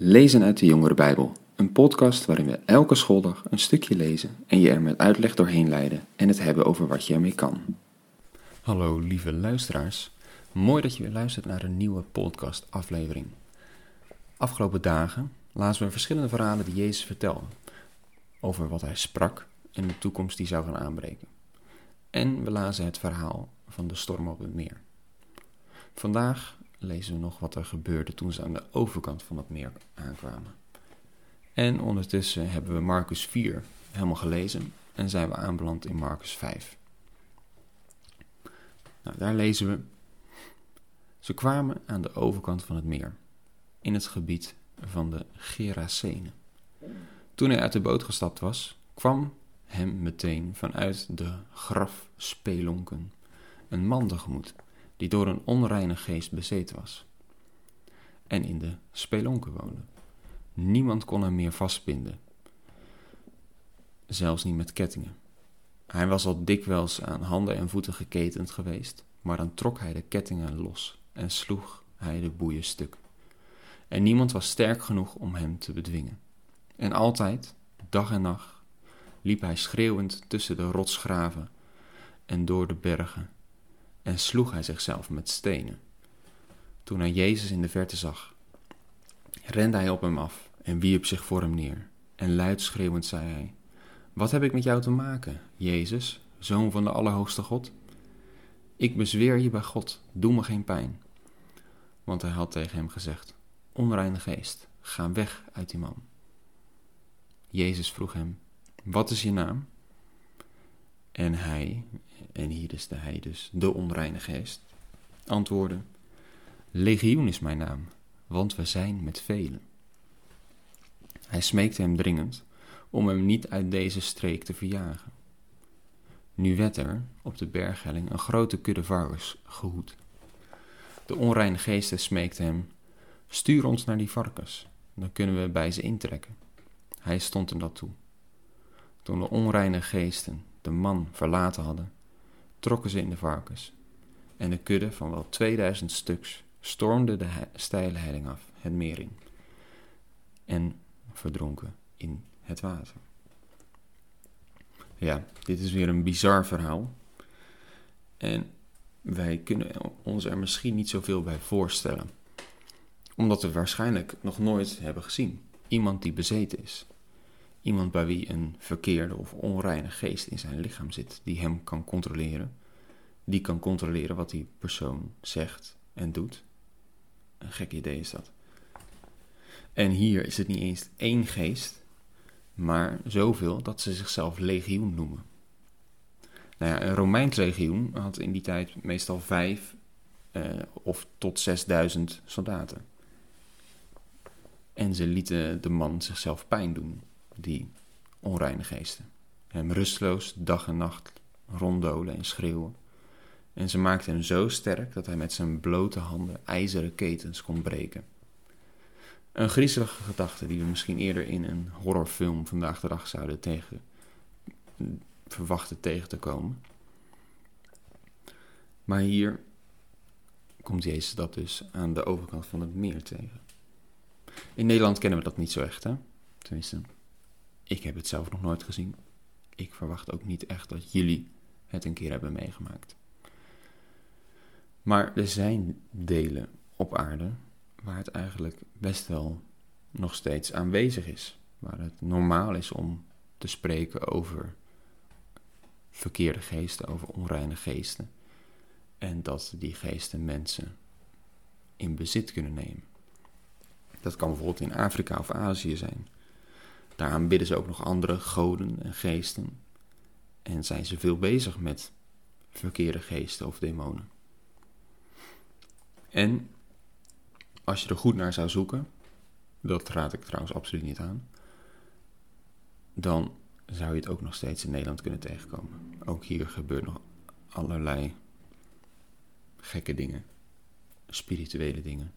Lezen uit de Jongere Bijbel, een podcast waarin we elke schooldag een stukje lezen en je er met uitleg doorheen leiden en het hebben over wat je ermee kan. Hallo lieve luisteraars, mooi dat je weer luistert naar een nieuwe podcast aflevering. Afgelopen dagen lazen we verschillende verhalen die Jezus vertelde over wat hij sprak en de toekomst die zou gaan aanbreken. En we lazen het verhaal van de storm op het meer. Vandaag lezen we nog wat er gebeurde toen ze aan de overkant van het meer aankwamen. En ondertussen hebben we Marcus 4 helemaal gelezen en zijn we aanbeland in Marcus 5. Nou, daar lezen we. Ze kwamen aan de overkant van het meer, in het gebied van de Gerasenen. Toen hij uit de boot gestapt was, kwam hem meteen vanuit de grafspelonken een man tegemoet die door een onreine geest bezeten was en in de spelonken woonde. Niemand kon hem meer vastbinden, zelfs niet met kettingen. Hij was al dikwijls aan handen en voeten geketend geweest, maar dan trok hij de kettingen los en sloeg hij de boeien stuk. En niemand was sterk genoeg om hem te bedwingen. En altijd, dag en nacht, liep hij schreeuwend tussen de rotsgraven en door de bergen en sloeg hij zichzelf met stenen. Toen hij Jezus in de verte zag, rende hij op hem af en wierp zich voor hem neer. En luid schreeuwend zei hij: Wat heb ik met jou te maken, Jezus, zoon van de Allerhoogste God? Ik bezweer je bij God, doe me geen pijn. Want hij had tegen hem gezegd: Onreine geest, ga weg uit die man. Jezus vroeg hem: Wat is je naam? En hij, en hier is de hij dus, de onreine geest, antwoordde: Legioen is mijn naam, want we zijn met velen. Hij smeekte hem dringend om hem niet uit deze streek te verjagen. Nu werd er op de berghelling een grote kudde varkens gehoed. De onreine geesten smeekten hem: Stuur ons naar die varkens, dan kunnen we bij ze intrekken. Hij stond er dat toe. Toen de onreine geesten de man verlaten hadden, trokken ze in de varkens. En de kudde van wel 2000 stuks stormde de steile helling af, het meer in, en verdronken in het water. Ja, dit is weer een bizar verhaal. En wij kunnen ons er misschien niet zoveel bij voorstellen. Omdat we waarschijnlijk nog nooit hebben gezien. Iemand die bezeten is. Iemand bij wie een verkeerde of onreine geest in zijn lichaam zit, die hem kan controleren. Die kan controleren wat die persoon zegt en doet. Een gek idee is dat. En hier is het niet eens één geest, maar zoveel dat ze zichzelf legioen noemen. Nou ja, een Romeins legioen had in die tijd meestal vijf eh, of tot zesduizend soldaten. En ze lieten de man zichzelf pijn doen die onreine geesten. Hem rusteloos dag en nacht ronddolen en schreeuwen. En ze maakten hem zo sterk dat hij met zijn blote handen ijzeren ketens kon breken. Een griezelige gedachte die we misschien eerder in een horrorfilm vandaag de dag zouden tegen, verwachten tegen te komen. Maar hier komt Jezus dat dus aan de overkant van het meer tegen. In Nederland kennen we dat niet zo echt, hè? Tenminste, ik heb het zelf nog nooit gezien. Ik verwacht ook niet echt dat jullie het een keer hebben meegemaakt. Maar er zijn delen op aarde waar het eigenlijk best wel nog steeds aanwezig is. Waar het normaal is om te spreken over verkeerde geesten, over onreine geesten. En dat die geesten mensen in bezit kunnen nemen. Dat kan bijvoorbeeld in Afrika of Azië zijn. Daar aanbidden ze ook nog andere goden en geesten. En zijn ze veel bezig met verkeerde geesten of demonen. En als je er goed naar zou zoeken, dat raad ik trouwens absoluut niet aan, dan zou je het ook nog steeds in Nederland kunnen tegenkomen. Ook hier gebeurt nog allerlei gekke dingen, spirituele dingen.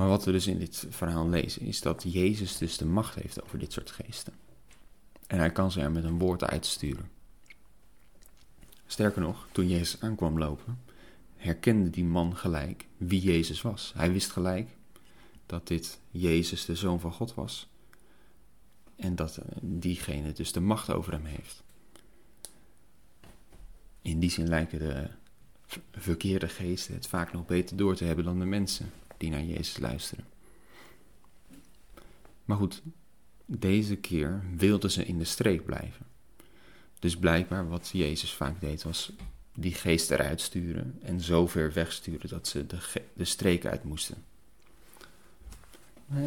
Maar wat we dus in dit verhaal lezen, is dat Jezus dus de macht heeft over dit soort geesten. En hij kan ze er met een woord uitsturen. Sterker nog, toen Jezus aankwam lopen, herkende die man gelijk wie Jezus was. Hij wist gelijk dat dit Jezus, de Zoon van God, was. En dat eh, diegene dus de macht over hem heeft. In die zin lijken de verkeerde geesten het vaak nog beter door te hebben dan de mensen die naar Jezus luisteren. Maar goed, deze keer wilden ze in de streek blijven. Dus blijkbaar wat Jezus vaak deed was die geest eruit sturen en zo ver wegsturen dat ze de, de streek uit moesten.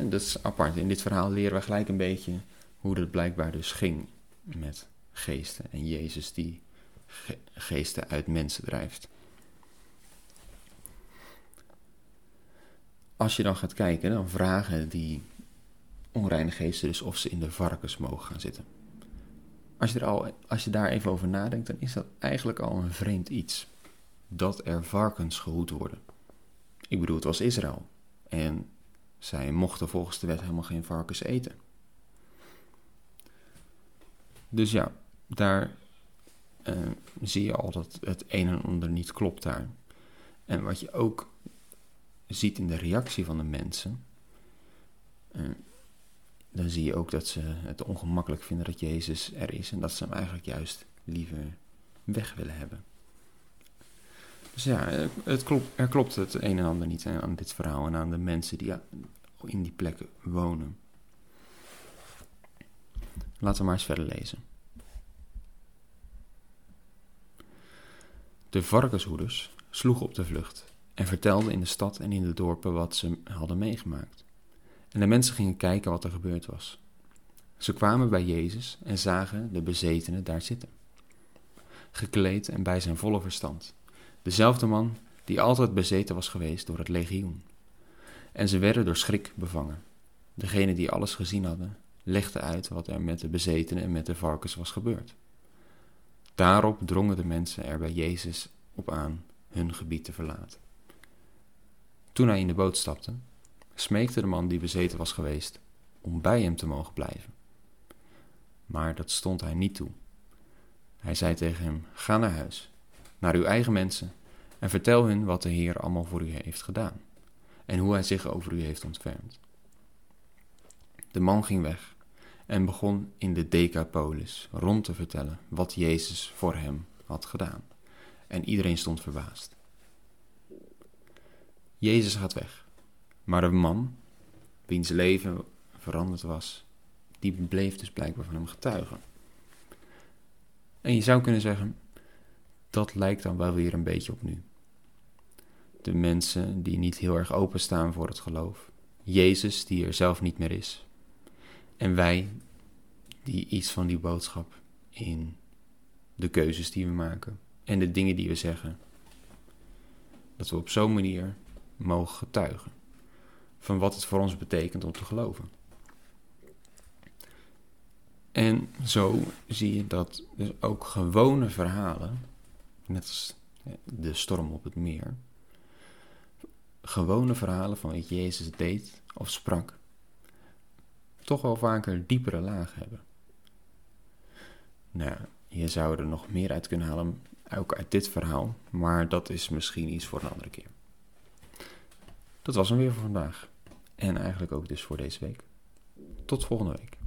Dat is apart. In dit verhaal leren we gelijk een beetje hoe het blijkbaar dus ging met geesten en Jezus die geesten uit mensen drijft. Als je dan gaat kijken, dan vragen die onreine geesten dus of ze in de varkens mogen gaan zitten. Als je, er al, als je daar even over nadenkt, dan is dat eigenlijk al een vreemd iets. Dat er varkens gehoed worden. Ik bedoel, het was Israël. En zij mochten volgens de wet helemaal geen varkens eten. Dus ja, daar uh, zie je al dat het een en ander niet klopt daar. En wat je ook ziet in de reactie van de mensen, uh, dan zie je ook dat ze het ongemakkelijk vinden dat Jezus er is en dat ze hem eigenlijk juist liever weg willen hebben. Dus ja, het klopt, er klopt het een en ander niet aan dit verhaal en aan de mensen die in die plekken wonen. Laten we maar eens verder lezen. De varkenshoeders sloegen op de vlucht en vertelden in de stad en in de dorpen wat ze hadden meegemaakt. En de mensen gingen kijken wat er gebeurd was. Ze kwamen bij Jezus en zagen de bezetene daar zitten, gekleed en bij zijn volle verstand. Dezelfde man die altijd bezeten was geweest door het legioen. En ze werden door schrik bevangen. Degenen die alles gezien hadden, legden uit wat er met de bezetene en met de varkens was gebeurd. Daarop drongen de mensen er bij Jezus op aan hun gebied te verlaten. Toen hij in de boot stapte, smeekte de man die bezeten was geweest om bij hem te mogen blijven. Maar dat stond hij niet toe. Hij zei tegen hem: Ga naar huis, naar uw eigen mensen, en vertel hun wat de Heer allemaal voor u heeft gedaan, en hoe hij zich over u heeft ontfermd. De man ging weg en begon in de Decapolis rond te vertellen wat Jezus voor hem had gedaan. En iedereen stond verbaasd. Jezus gaat weg, maar de man, wiens leven veranderd was, die bleef dus blijkbaar van hem getuigen. En je zou kunnen zeggen, dat lijkt dan wel weer een beetje op nu. De mensen die niet heel erg openstaan voor het geloof. Jezus die er zelf niet meer is. En wij die iets van die boodschap in de keuzes die we maken en de dingen die we zeggen. Dat we op zo'n manier mogen getuigen van wat het voor ons betekent om te geloven. En zo zie je dat dus ook gewone verhalen, net als de storm op het meer, gewone verhalen van wat Jezus deed of sprak, toch wel vaker diepere laag hebben. Nou, je zou er nog meer uit kunnen halen, ook uit dit verhaal, maar dat is misschien iets voor een andere keer. Dat was hem weer voor vandaag. En eigenlijk ook dus voor deze week. Tot volgende week.